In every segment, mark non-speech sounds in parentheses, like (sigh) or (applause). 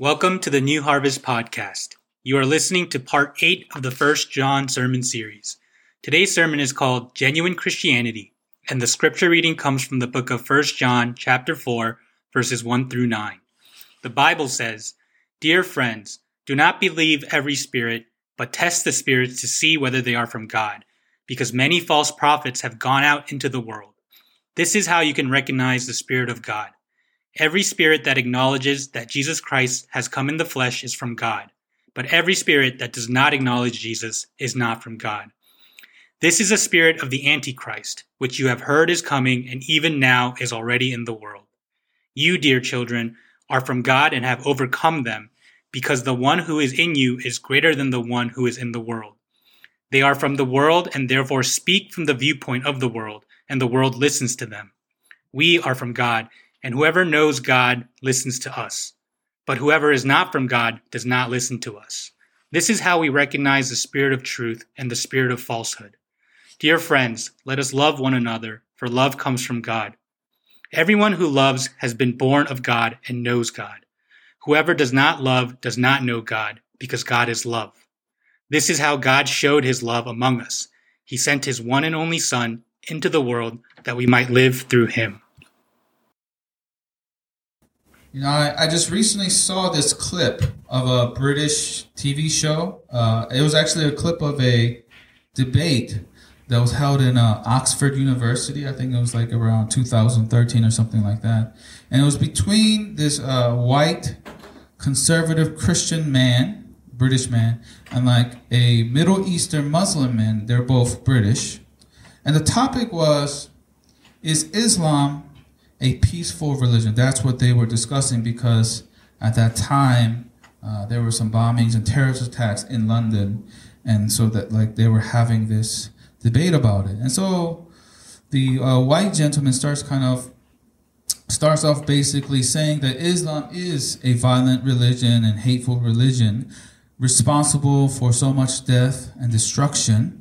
Welcome to the New Harvest Podcast. You are listening to part 8 of the First John sermon series. Today's sermon is called Genuine Christianity, and the scripture reading comes from the book of First John, chapter 4, verses 1 through 9. The Bible says, Dear friends, do not believe every spirit, but test the spirits to see whether they are from God, because many false prophets have gone out into the world. This is how you can recognize the Spirit of God. Every spirit that acknowledges that Jesus Christ has come in the flesh is from God, but every spirit that does not acknowledge Jesus is not from God. This is a spirit of the Antichrist, which you have heard is coming and even now is already in the world. You, dear children, are from God and have overcome them, because the one who is in you is greater than the one who is in the world. They are from the world and therefore speak from the viewpoint of the world, and the world listens to them. We are from God and whoever knows God listens to us. But whoever is not from God does not listen to us. This is how we recognize the spirit of truth and the spirit of falsehood. Dear friends, let us love one another, for love comes from God. Everyone who loves has been born of God and knows God. Whoever does not love does not know God, because God is love. This is how God showed his love among us. He sent his one and only Son into the world that we might live through him. You know, I, I, just recently saw this clip of a British TV show. Uh, it was actually a clip of a debate that was held in uh, Oxford University. I think it was like around 2013 or something like that. And it was between this uh, white conservative Christian man, British man, and like a Middle Eastern Muslim man. They're both British. And the topic was Is Islam a peaceful religion. That's what they were discussing because at that time uh, there were some bombings and terrorist attacks in London, and so that like they were having this debate about it. And so the uh, white gentleman starts kind of starts off basically saying that Islam is a violent religion and hateful religion responsible for so much death and destruction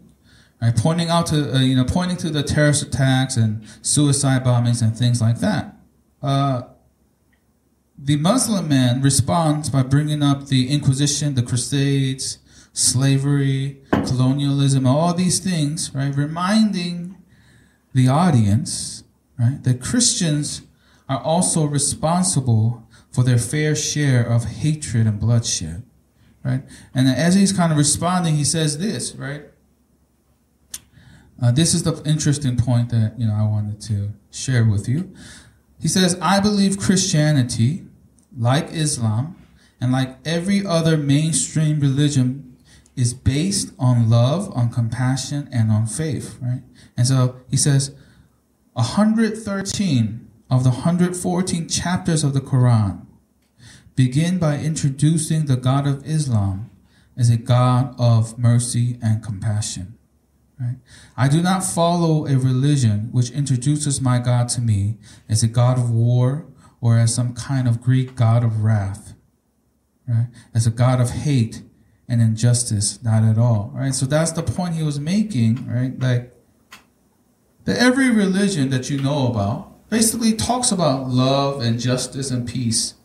right? Pointing out to, uh, you know, pointing to the terrorist attacks and suicide bombings and things like that. Uh, the Muslim man responds by bringing up the Inquisition, the Crusades, slavery, colonialism, all these things, right? Reminding the audience, right, that Christians are also responsible for their fair share of hatred and bloodshed, right? And as he's kind of responding, he says this, right? Uh, this is the interesting point that you know I wanted to share with you. He says, "I believe Christianity, like Islam, and like every other mainstream religion, is based on love, on compassion, and on faith." Right? And so he says, 113 of the 114 chapters of the Quran begin by introducing the God of Islam as a God of mercy and compassion. Right? I do not follow a religion which introduces my God to me as a God of war or as some kind of Greek God of wrath, right? As a God of hate and injustice, not at all, right? So that's the point he was making, right? Like that every religion that you know about basically talks about love and justice and peace,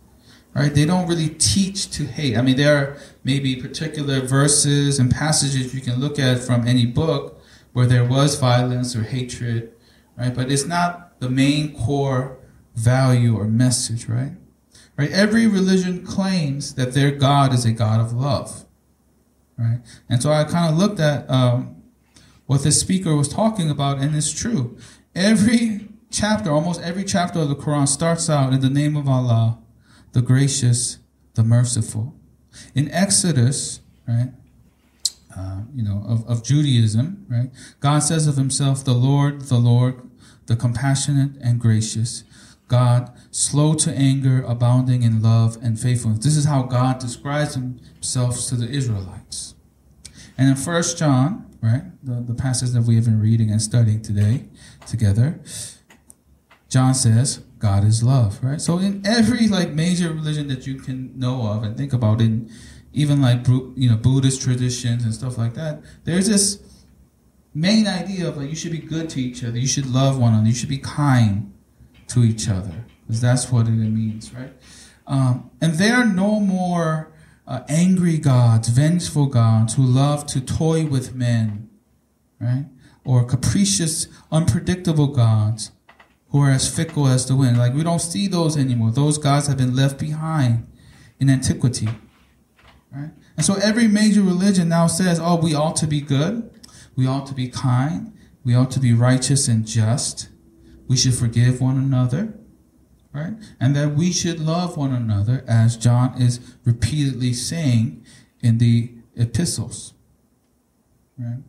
right? They don't really teach to hate. I mean, there are maybe particular verses and passages you can look at from any book where there was violence or hatred, right? But it's not the main core value or message, right? Right? Every religion claims that their God is a God of love, right? And so I kind of looked at um, what this speaker was talking about, and it's true. Every chapter, almost every chapter of the Quran starts out in the name of Allah, the gracious, the merciful. In Exodus, right? Uh, you know, of, of Judaism, right? God says of himself, the Lord, the Lord, the compassionate and gracious, God, slow to anger, abounding in love and faithfulness. This is how God describes himself to the Israelites. And in First John, right, the, the passage that we have been reading and studying today together, John says, God is love, right? So in every like major religion that you can know of and think about in even like you know Buddhist traditions and stuff like that, there's this main idea of like you should be good to each other, you should love one another, you should be kind to each other, because that's what it means, right? Um, and they are no more uh, angry gods, vengeful gods who love to toy with men, right? Or capricious, unpredictable gods who are as fickle as the wind. Like we don't see those anymore. Those gods have been left behind in antiquity. Right? And so every major religion now says, oh, we ought to be good, we ought to be kind, we ought to be righteous and just, we should forgive one another, right? And that we should love one another, as John is repeatedly saying in the epistles. Right?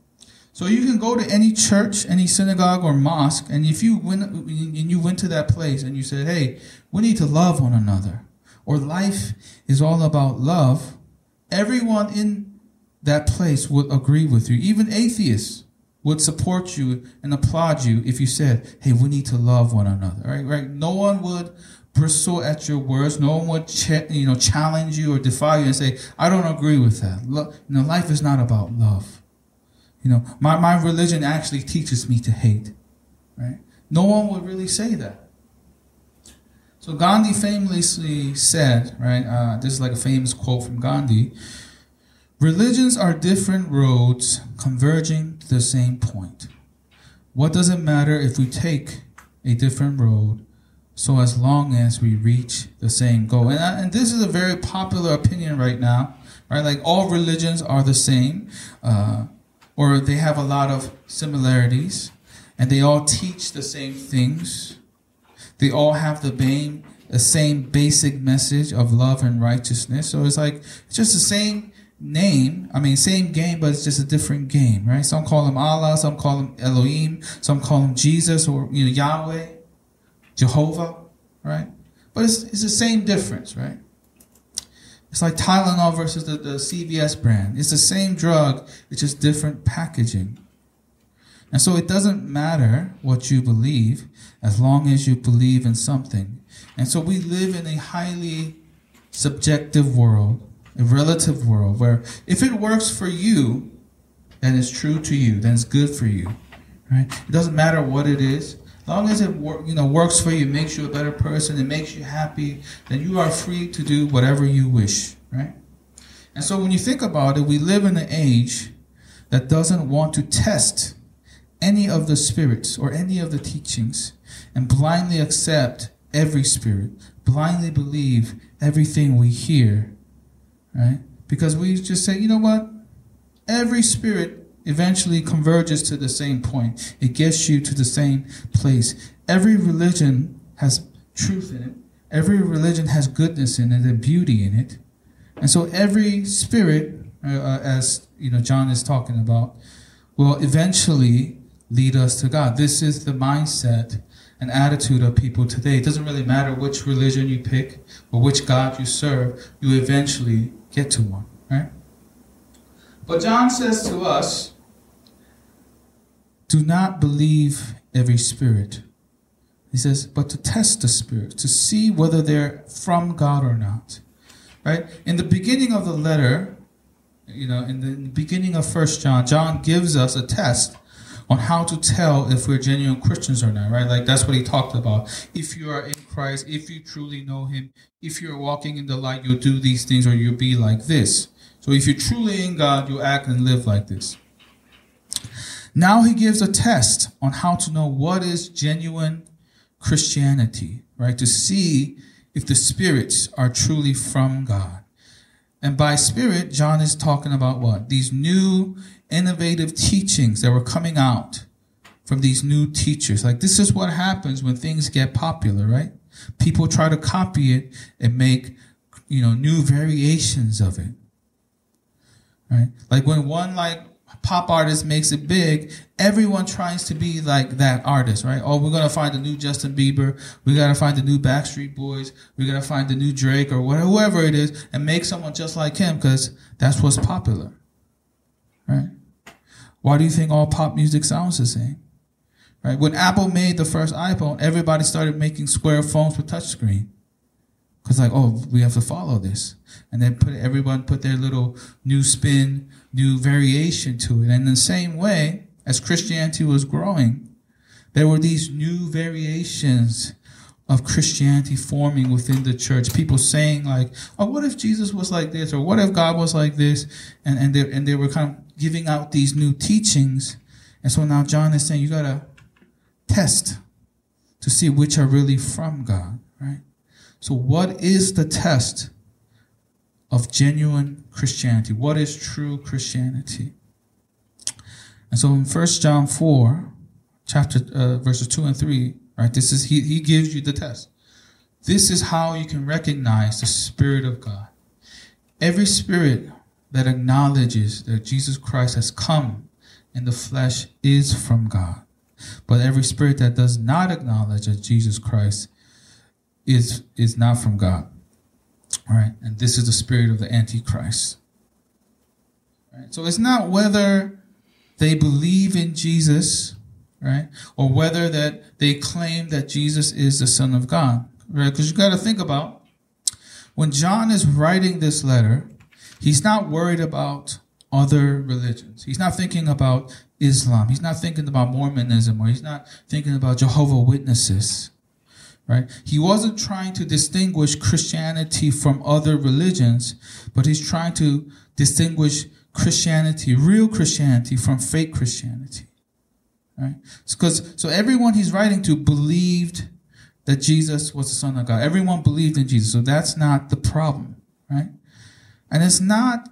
So you can go to any church, any synagogue or mosque, and if you went and you went to that place and you said, "Hey, we need to love one another," or life is all about love, everyone in that place would agree with you. Even atheists would support you and applaud you if you said, "Hey, we need to love one another." Right? Right? No one would bristle at your words. No one would, ch- you know, challenge you or defy you and say, "I don't agree with that." Lo- you know, life is not about love. You know, my, my religion actually teaches me to hate. Right? No one would really say that. So Gandhi famously said, right, uh, this is like a famous quote from Gandhi religions are different roads converging to the same point. What does it matter if we take a different road so as long as we reach the same goal? And, uh, and this is a very popular opinion right now, right? Like all religions are the same. Uh, or they have a lot of similarities and they all teach the same things. They all have the same, the same basic message of love and righteousness. So it's like it's just the same name. I mean, same game, but it's just a different game, right? Some call him Allah, some call him Elohim, some call him Jesus or you know Yahweh, Jehovah, right? But it's it's the same difference, right? It's like Tylenol versus the, the CVS brand. It's the same drug, it's just different packaging. And so it doesn't matter what you believe as long as you believe in something. And so we live in a highly subjective world, a relative world, where if it works for you, then it's true to you, then it's good for you. Right? It doesn't matter what it is long as it you know works for you, makes you a better person, it makes you happy, then you are free to do whatever you wish, right? And so when you think about it, we live in an age that doesn't want to test any of the spirits or any of the teachings and blindly accept every spirit, blindly believe everything we hear, right? Because we just say, you know what? Every spirit eventually converges to the same point. It gets you to the same place. Every religion has truth in it. Every religion has goodness in it and beauty in it. And so every spirit, uh, uh, as you know, John is talking about, will eventually lead us to God. This is the mindset and attitude of people today. It doesn't really matter which religion you pick or which God you serve, you eventually get to one, right? But John says to us, do not believe every spirit. He says, but to test the spirits, to see whether they're from God or not. Right? In the beginning of the letter, you know, in the beginning of First John, John gives us a test on how to tell if we're genuine Christians or not, right? Like that's what he talked about. If you are in Christ, if you truly know him, if you're walking in the light, you'll do these things or you'll be like this. So if you're truly in God, you'll act and live like this. Now he gives a test on how to know what is genuine Christianity, right? To see if the spirits are truly from God. And by spirit, John is talking about what? These new innovative teachings that were coming out from these new teachers. Like this is what happens when things get popular, right? People try to copy it and make, you know, new variations of it. Right? Like when one like pop artist makes it big, everyone tries to be like that artist, right? Oh, we're gonna find the new Justin Bieber, we gotta find the new Backstreet Boys, we gotta find the new Drake or whatever, whoever it is, and make someone just like him because that's what's popular, right? Why do you think all pop music sounds the same? Right? When Apple made the first iPhone, everybody started making square phones with touchscreen. Cause like, oh, we have to follow this. And then put everyone put their little new spin, new variation to it. And in the same way, as Christianity was growing, there were these new variations of Christianity forming within the church. People saying like, "Oh, what if Jesus was like this?" or "What if God was like this?" and and they and they were kind of giving out these new teachings. And so now John is saying you gotta test to see which are really from God, right? So what is the test of genuine Christianity? What is true Christianity? And so in First John 4, chapter uh, verses 2 and 3, right? This is he he gives you the test. This is how you can recognize the spirit of God. Every spirit that acknowledges that Jesus Christ has come in the flesh is from God. But every spirit that does not acknowledge that Jesus Christ is is not from God. All right, and this is the spirit of the Antichrist. Right? So it's not whether they believe in Jesus, right, or whether that they claim that Jesus is the Son of God, right? Because you got to think about when John is writing this letter, he's not worried about other religions. He's not thinking about Islam. He's not thinking about Mormonism, or he's not thinking about Jehovah Witnesses right? He wasn't trying to distinguish Christianity from other religions, but he's trying to distinguish Christianity, real Christianity, from fake Christianity, right? Because so everyone he's writing to believed that Jesus was the Son of God. Everyone believed in Jesus, so that's not the problem, right? And it's not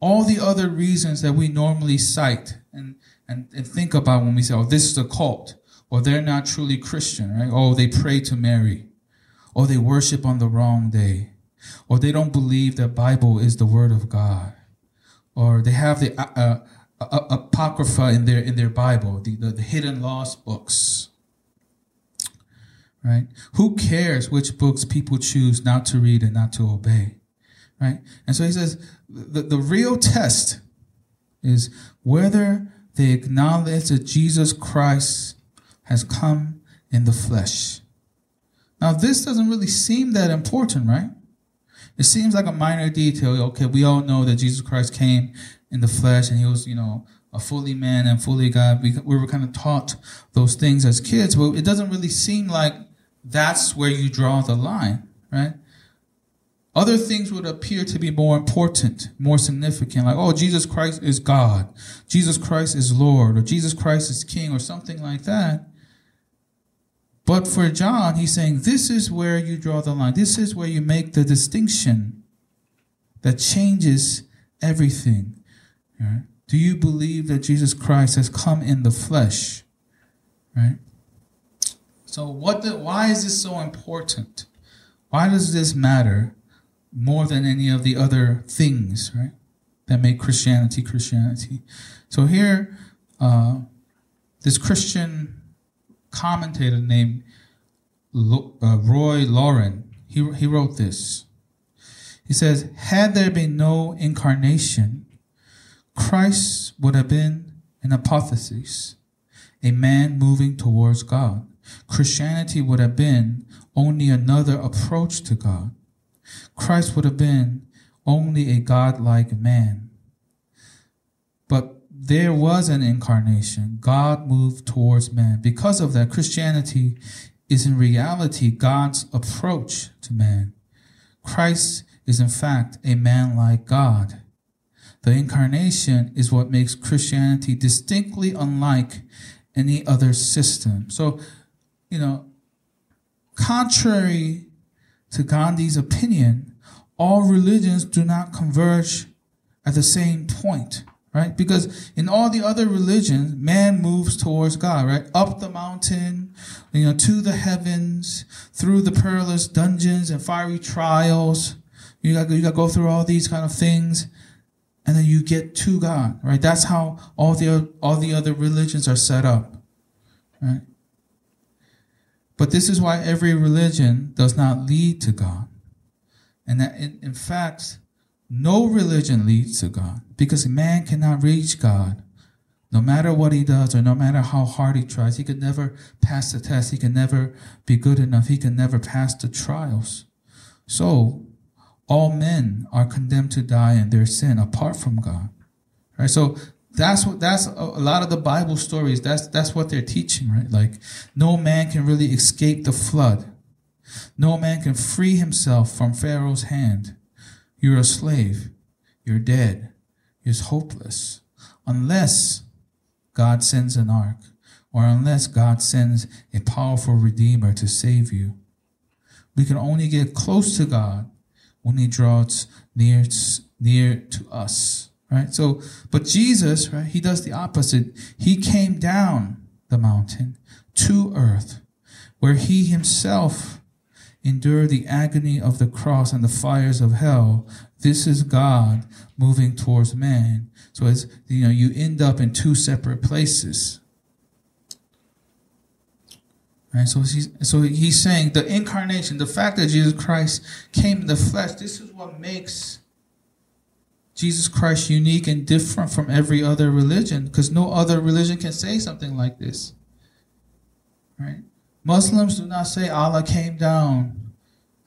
all the other reasons that we normally cite and, and, and think about when we say, oh, this is a cult or they're not truly Christian, right? Oh, they pray to Mary, or they worship on the wrong day, or they don't believe that Bible is the Word of God, or they have the uh, uh, uh, apocrypha in their in their Bible, the, the, the hidden lost books. Right? Who cares which books people choose not to read and not to obey? Right? And so he says the, the real test is whether they acknowledge that Jesus Christ has come in the flesh. Now, this doesn't really seem that important, right? It seems like a minor detail. Okay, we all know that Jesus Christ came in the flesh and he was, you know, a fully man and fully God. We, we were kind of taught those things as kids, but it doesn't really seem like that's where you draw the line, right? Other things would appear to be more important, more significant, like, oh, Jesus Christ is God, Jesus Christ is Lord, or Jesus Christ is King, or something like that. But for John, he's saying this is where you draw the line. This is where you make the distinction that changes everything. Right? Do you believe that Jesus Christ has come in the flesh? Right? So what the, why is this so important? Why does this matter more than any of the other things, right? That make Christianity Christianity. So here, uh, this Christian commentator named uh, Roy Laurin. He, he wrote this. He says, Had there been no incarnation, Christ would have been an hypothesis, a man moving towards God. Christianity would have been only another approach to God. Christ would have been only a godlike man. But there was an incarnation. God moved towards man. Because of that, Christianity is in reality God's approach to man. Christ is in fact a man like God. The incarnation is what makes Christianity distinctly unlike any other system. So, you know, contrary to Gandhi's opinion, all religions do not converge at the same point right? Because in all the other religions, man moves towards God, right? Up the mountain, you know, to the heavens, through the perilous dungeons and fiery trials. You got you got to go through all these kind of things, and then you get to God, right? That's how all the all the other religions are set up, right? But this is why every religion does not lead to God, and that in, in fact no religion leads to God because man cannot reach God. No matter what he does or no matter how hard he tries, he can never pass the test. He can never be good enough. He can never pass the trials. So, all men are condemned to die in their sin apart from God. Right? So, that's what that's a, lot of the Bible stories. That's that's what they're teaching, right? Like no man can really escape the flood No man can free himself from Pharaoh's hand. You're a slave. You're dead. You're hopeless. Unless God sends an ark or unless God sends a powerful redeemer to save you. We can only get close to God when he draws near, near to us, right? So, but Jesus, right, he does the opposite. He came down the mountain to earth where he himself endured the agony of the cross and the fires of hell. This is God moving towards man. So as you know, you end up in two separate places. Right? So he's, so he's saying the incarnation, the fact that Jesus Christ came in the flesh, this is what makes Jesus Christ unique and different from every other religion because no other religion can say something like this. Right? Muslims do not say Allah came down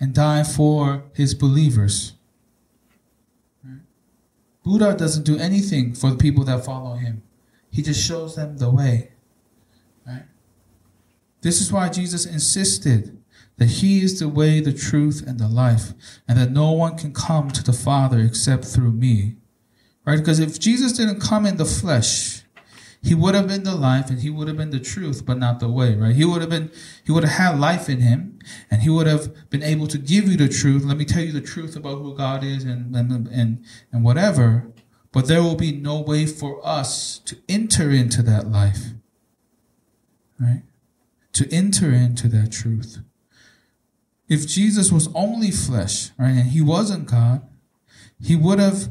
and died for his believers. Right? Buddha doesn't do anything for the people that follow him. He just shows them the way. Right? This is why Jesus insisted that he is the way, the truth, and the life, and that no one can come to the Father except through me. Right? Because if Jesus didn't come in the flesh, he would have been the life and he would have been the truth, but not the way, right? He would have been, he would have had life in him and he would have been able to give you the truth. Let me tell you the truth about who God is and, and, and, and whatever. But there will be no way for us to enter into that life, right? To enter into that truth. If Jesus was only flesh, right, and he wasn't God, he would have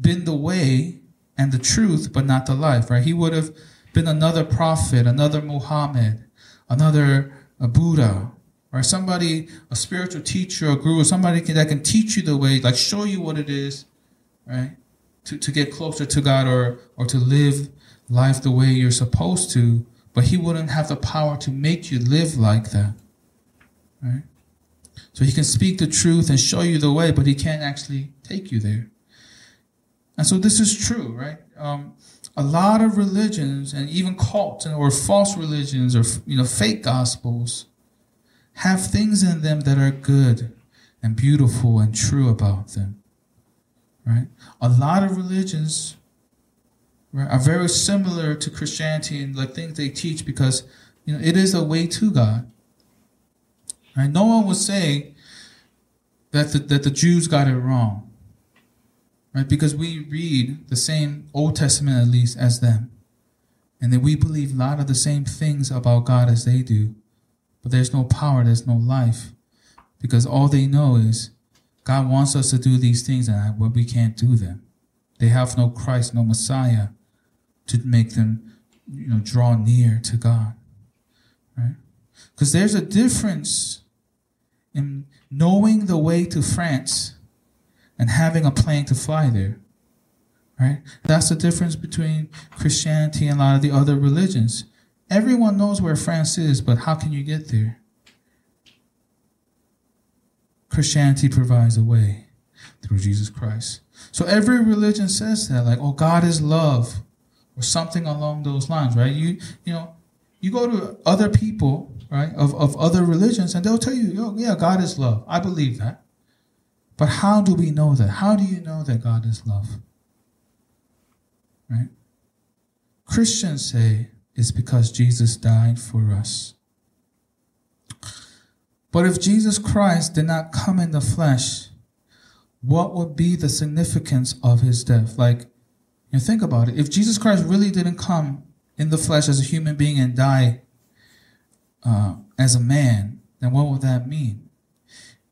been the way and the truth, but not the life, right? He would have been another prophet, another Muhammad, another a Buddha, or somebody, a spiritual teacher, a guru, somebody that can teach you the way, like show you what it is, right? To, to get closer to God or, or to live life the way you're supposed to, but he wouldn't have the power to make you live like that, right? So he can speak the truth and show you the way, but he can't actually take you there. And so this is true, right? Um, a lot of religions and even cults or false religions or you know fake gospels have things in them that are good and beautiful and true about them. Right? A lot of religions right, are very similar to Christianity and the things they teach because you know it is a way to God. Right? No one would say that the, that the Jews got it wrong right? Because we read the same Old Testament at least as them. And then we believe a lot of the same things about God as they do. But there's no power, there's no life. Because all they know is God wants us to do these things and we can't do them. They have no Christ, no Messiah to make them, you know, draw near to God. Right? Because there's a difference in knowing the way to France and having a plane to fly there. Right? That's the difference between Christianity and a lot of the other religions. Everyone knows where France is, but how can you get there? Christianity provides a way through Jesus Christ. So every religion says that, like, oh, God is love, or something along those lines, right? You, you know, you go to other people, right, of, of other religions, and they'll tell you, oh, yeah, God is love. I believe that. But how do we know that? How do you know that God is love? Right? Christians say it's because Jesus died for us. But if Jesus Christ did not come in the flesh, what would be the significance of his death? Like, you know, think about it. If Jesus Christ really didn't come in the flesh as a human being and die uh, as a man, then what would that mean?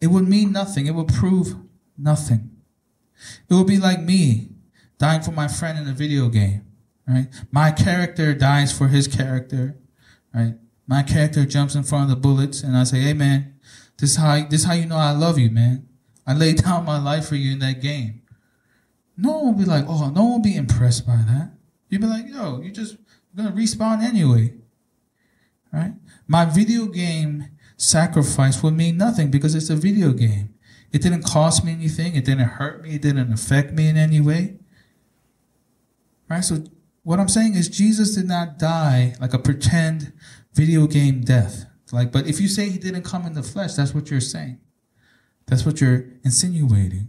it would mean nothing. It would prove nothing. It would be like me dying for my friend in a video game, right? My character dies for his character, right? My character jumps in front of the bullets and I say, hey man, this is how, this is how you know I love you, man. I laid (laughs) down my life for you in that game. No one will be like, oh, no one will be impressed by that. You'd be like, yo, you just gonna respawn anyway. Right? My video game sacrifice would mean nothing because it's a video game. It didn't cost me anything. It didn't hurt me. It didn't affect me in any way. Right? So what I'm saying is Jesus did not die like a pretend video game death. Like, but if you say he didn't come in the flesh, that's what you're saying. That's what you're insinuating.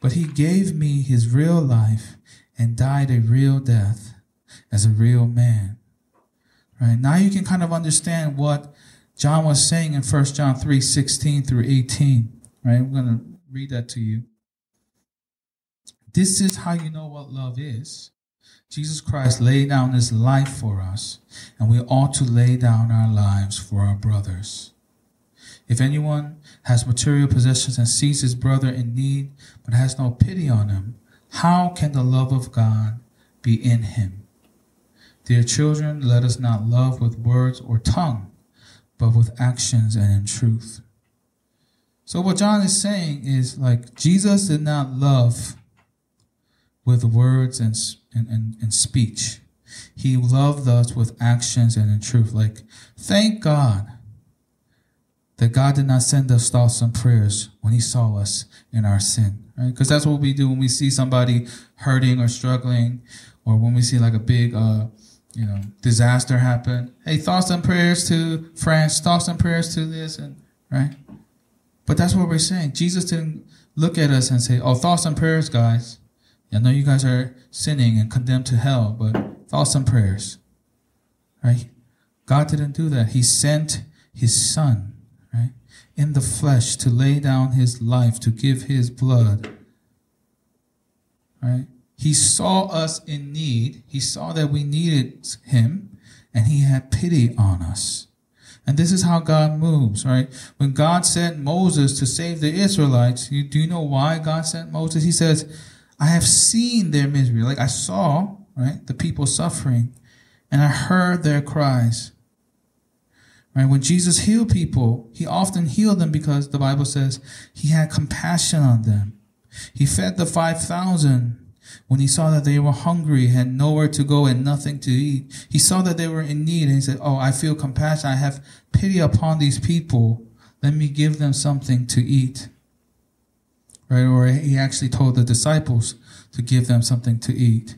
But he gave me his real life and died a real death as a real man. Right? Now you can kind of understand what John was saying in 1 John 3 16 through 18. Right? I'm going to read that to you. This is how you know what love is. Jesus Christ laid down his life for us, and we ought to lay down our lives for our brothers. If anyone has material possessions and sees his brother in need, but has no pity on him, how can the love of God be in him? Dear children, let us not love with words or tongue, but with actions and in truth. So, what John is saying is like Jesus did not love with words and, and, and, and speech, he loved us with actions and in truth. Like, thank God that God did not send us thoughts and prayers when he saw us in our sin, right? Because that's what we do when we see somebody hurting or struggling, or when we see like a big, uh, you know, disaster happen. Hey, thoughts and prayers to France, thoughts and prayers to this, and right. But that's what we're saying. Jesus didn't look at us and say, "Oh, thoughts and prayers, guys. I know you guys are sinning and condemned to hell, but thoughts and prayers." Right? God didn't do that. He sent His Son, right, in the flesh to lay down His life to give His blood. Right? He saw us in need. He saw that we needed him and he had pity on us. And this is how God moves, right? When God sent Moses to save the Israelites, you, do you know why God sent Moses? He says, I have seen their misery. Like I saw, right, the people suffering and I heard their cries. Right? When Jesus healed people, he often healed them because the Bible says he had compassion on them. He fed the 5,000 when he saw that they were hungry, had nowhere to go and nothing to eat, he saw that they were in need and he said, Oh, I feel compassion. I have pity upon these people. Let me give them something to eat. Right? Or he actually told the disciples to give them something to eat.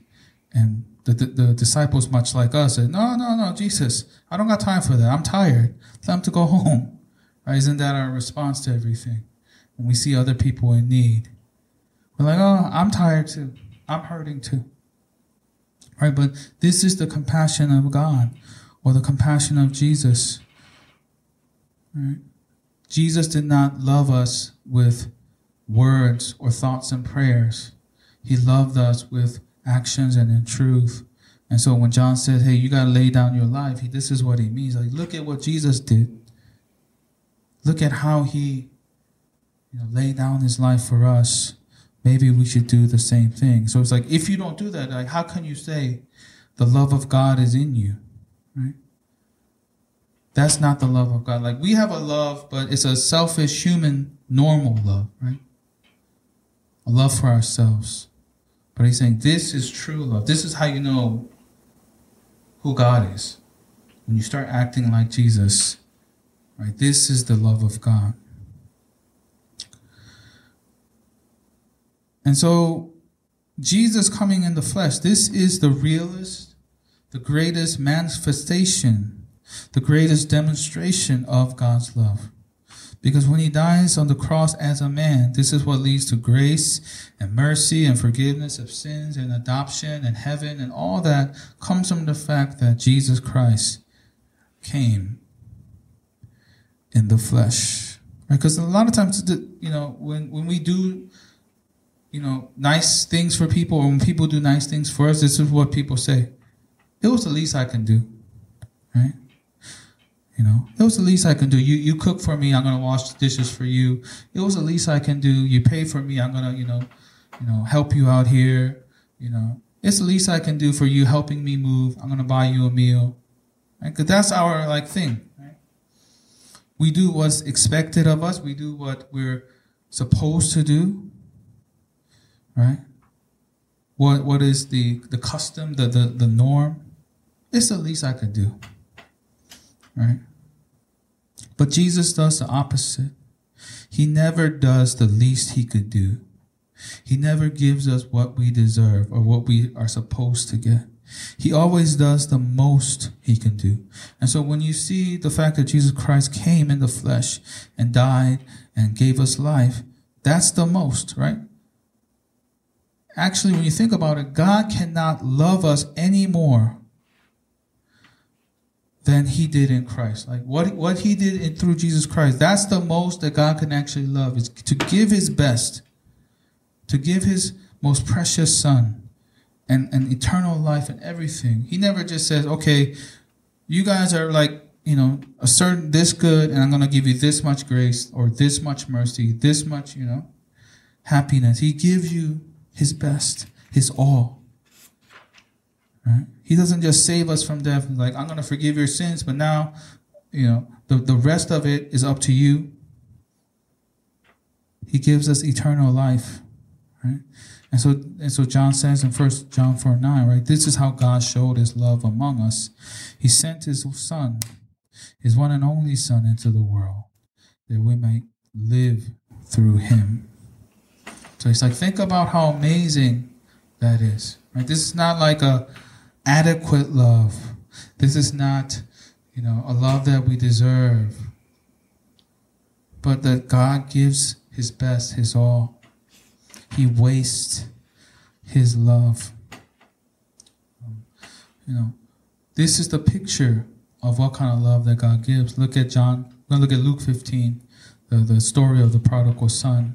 And the, the, the disciples, much like us, said, No, no, no, Jesus, I don't got time for that. I'm tired. Them to go home. Right? Isn't that our response to everything? When we see other people in need, we're like, Oh, I'm tired too. I'm hurting too. Right? But this is the compassion of God or the compassion of Jesus. Right? Jesus did not love us with words or thoughts and prayers. He loved us with actions and in truth. And so when John says, "Hey, you got to lay down your life," he, this is what he means. Like, look at what Jesus did. Look at how he, you know, laid down his life for us maybe we should do the same thing. So it's like, if you don't do that, like, how can you say the love of God is in you? Right? That's not the love of God. Like, we have a love, but it's a selfish, human, normal love, right? A love for ourselves. But he's saying this is true love. This is how you know who God is. When you start acting like Jesus, right? This is the love of God. And so, Jesus coming in the flesh, this is the realest, the greatest manifestation, the greatest demonstration of God's love. Because when he dies on the cross as a man, this is what leads to grace and mercy and forgiveness of sins and adoption and heaven and all that comes from the fact that Jesus Christ came in the flesh. Right? Because a lot of times, you know, when, when we do you know, nice things for people, or when people do nice things for us, this is what people say. It was the least I can do. Right? You know, it was the least I can do. You you cook for me, I'm gonna wash the dishes for you. It was the least I can do. You pay for me, I'm gonna, you know, you know, help you out here. You know, it's the least I can do for you helping me move. I'm gonna buy you a meal. Right? Cause that's our like thing. Right? We do what's expected of us. We do what we're supposed to do right? What what is the the custom, the the, the norm? It's the least I could do. Right? But Jesus does the opposite. He never does the least he could do. He never gives us what we deserve or what we are supposed to get. He always does the most he can do. And so when you see the fact that Jesus Christ came in the flesh and died and gave us life, that's the most, right? Actually, when you think about it, God cannot love us any more than he did in Christ. Like what, what he did in, through Jesus Christ, that's the most that God can actually love is to give his best, to give his most precious son and, and eternal life and everything. He never just says, okay, you guys are like, you know, a certain this good and I'm going to give you this much grace or this much mercy, this much, you know, happiness. He gives you his best, his all. Right? He doesn't just save us from death, like, I'm going to forgive your sins, but now, you know, the, the rest of it is up to you. He gives us eternal life. Right? And so and so John says in first John 4 9, right? This is how God showed his love among us. He sent his son, his one and only son, into the world that we might live through him. So he's like, think about how amazing that is. Right? This is not like a adequate love. This is not, you know, a love that we deserve. But that God gives his best, his all. He wastes his love. Um, you know, this is the picture of what kind of love that God gives. Look at John, look at Luke 15, the, the story of the prodigal son.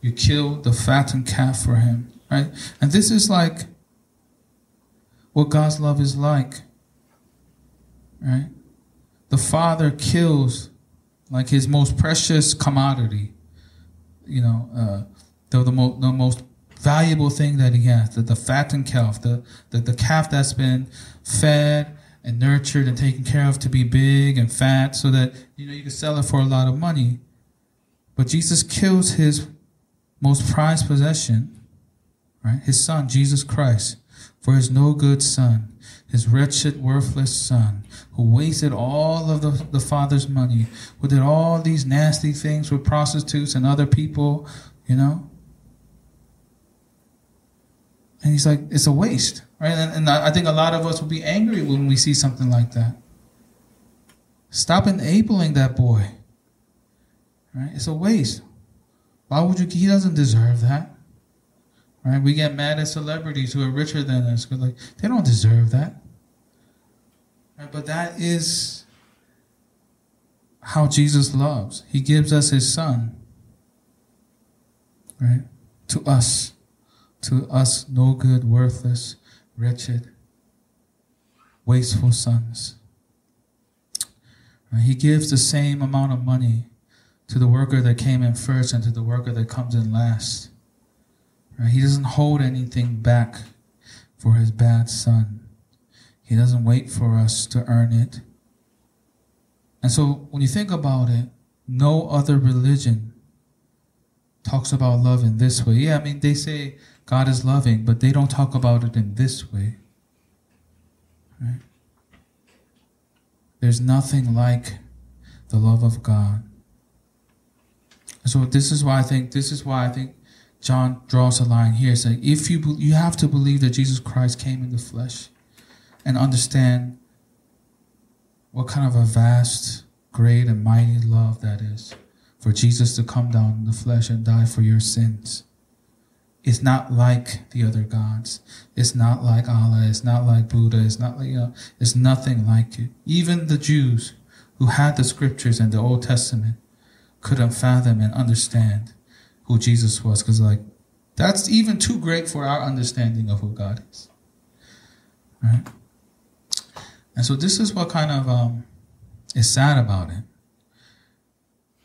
you kill the fattened calf for him, right? And this is like what God's love is like, right? The Father kills like his most precious commodity, you know, uh, the, the, mo- the most valuable thing that he has, the, the fattened calf, the, the, the calf that's been fed and nurtured and taken care of to be big and fat so that, you know, you can sell it for a lot of money. But Jesus kills his most prized possession, right? His son, Jesus Christ, for his no good son, his wretched, worthless son, who wasted all of the, the father's money, who did all these nasty things with prostitutes and other people, you know? And he's like, it's a waste, right? And, and I think a lot of us will be angry when we see something like that. Stop enabling that boy, right? It's a waste. Why would you? He doesn't deserve that. Right? We get mad at celebrities who are richer than us because like they don't deserve that. Right? But that is how Jesus loves. He gives us his son. Right? To us. To us no good, worthless, wretched, wasteful sons. Right? He gives the same amount of money to the worker that came in first and to the worker that comes in last. Right? He doesn't hold anything back for his bad son. He doesn't wait for us to earn it. And so when you think about it, no other religion talks about love in this way. Yeah, I mean, they say God is loving, but they don't talk about it in this way. Right? There's nothing like the love of God. So this is why I think this is why I think John draws a line here, saying if you you have to believe that Jesus Christ came in the flesh, and understand what kind of a vast, great, and mighty love that is for Jesus to come down in the flesh and die for your sins. It's not like the other gods. It's not like Allah. It's not like Buddha. It's not like, you know, it's nothing like it. Even the Jews who had the scriptures and the Old Testament couldn't fathom and understand who Jesus was because, like, that's even too great for our understanding of who God is. Right? And so, this is what kind of um, is sad about it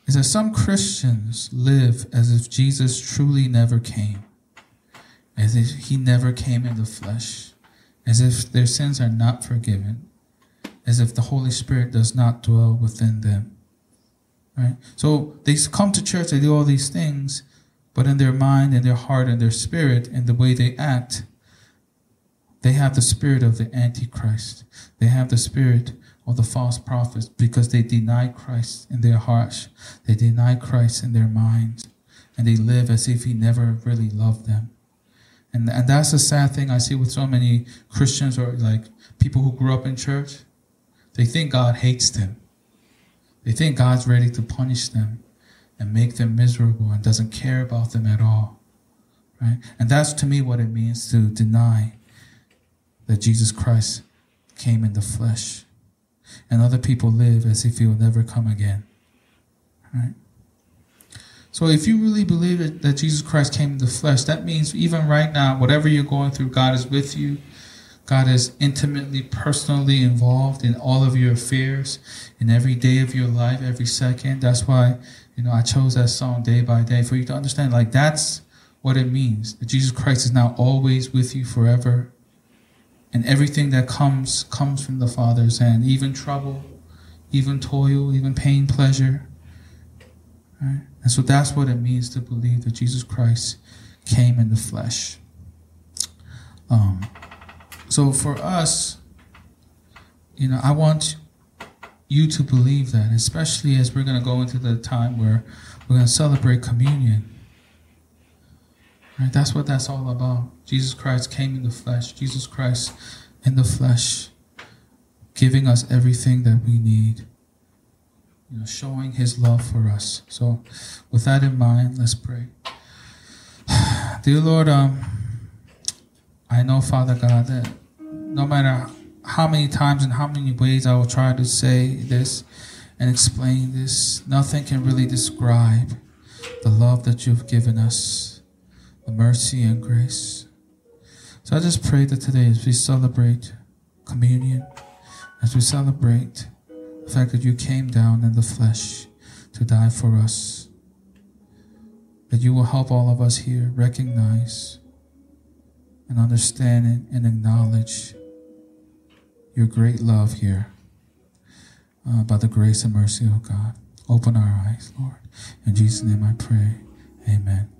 is that some Christians live as if Jesus truly never came, as if he never came in the flesh, as if their sins are not forgiven, as if the Holy Spirit does not dwell within them. Right? So they come to church, they do all these things, but in their mind and their heart and their spirit and the way they act, they have the spirit of the Antichrist. They have the spirit of the false prophets because they deny Christ in their hearts. They deny Christ in their minds. And they live as if he never really loved them. And, and that's a sad thing I see with so many Christians or like people who grew up in church. They think God hates them. They think God's ready to punish them and make them miserable and doesn't care about them at all. Right? And that's to me what it means to deny that Jesus Christ came in the flesh. And other people live as if he will never come again. Right? So if you really believe that Jesus Christ came in the flesh, that means even right now, whatever you're going through, God is with you. God is intimately, personally involved in all of your affairs, in every day of your life, every second. That's why, you know, I chose that song day by day for you to understand. Like that's what it means. That Jesus Christ is now always with you forever. And everything that comes comes from the Father's hand, even trouble, even toil, even pain, pleasure. Right? And so that's what it means to believe that Jesus Christ came in the flesh. Um, so for us, you know, I want you to believe that, especially as we're going to go into the time where we're going to celebrate communion. Right? That's what that's all about. Jesus Christ came in the flesh. Jesus Christ in the flesh, giving us everything that we need you know, showing his love for us. So, with that in mind, let's pray. (sighs) Dear Lord, um, I know, Father God, that no matter how many times and how many ways I will try to say this and explain this, nothing can really describe the love that you've given us, the mercy and grace. So I just pray that today, as we celebrate communion, as we celebrate the fact that you came down in the flesh to die for us. That you will help all of us here recognize and understand and acknowledge your great love here uh, by the grace and mercy of God. Open our eyes, Lord. In Jesus' name I pray. Amen.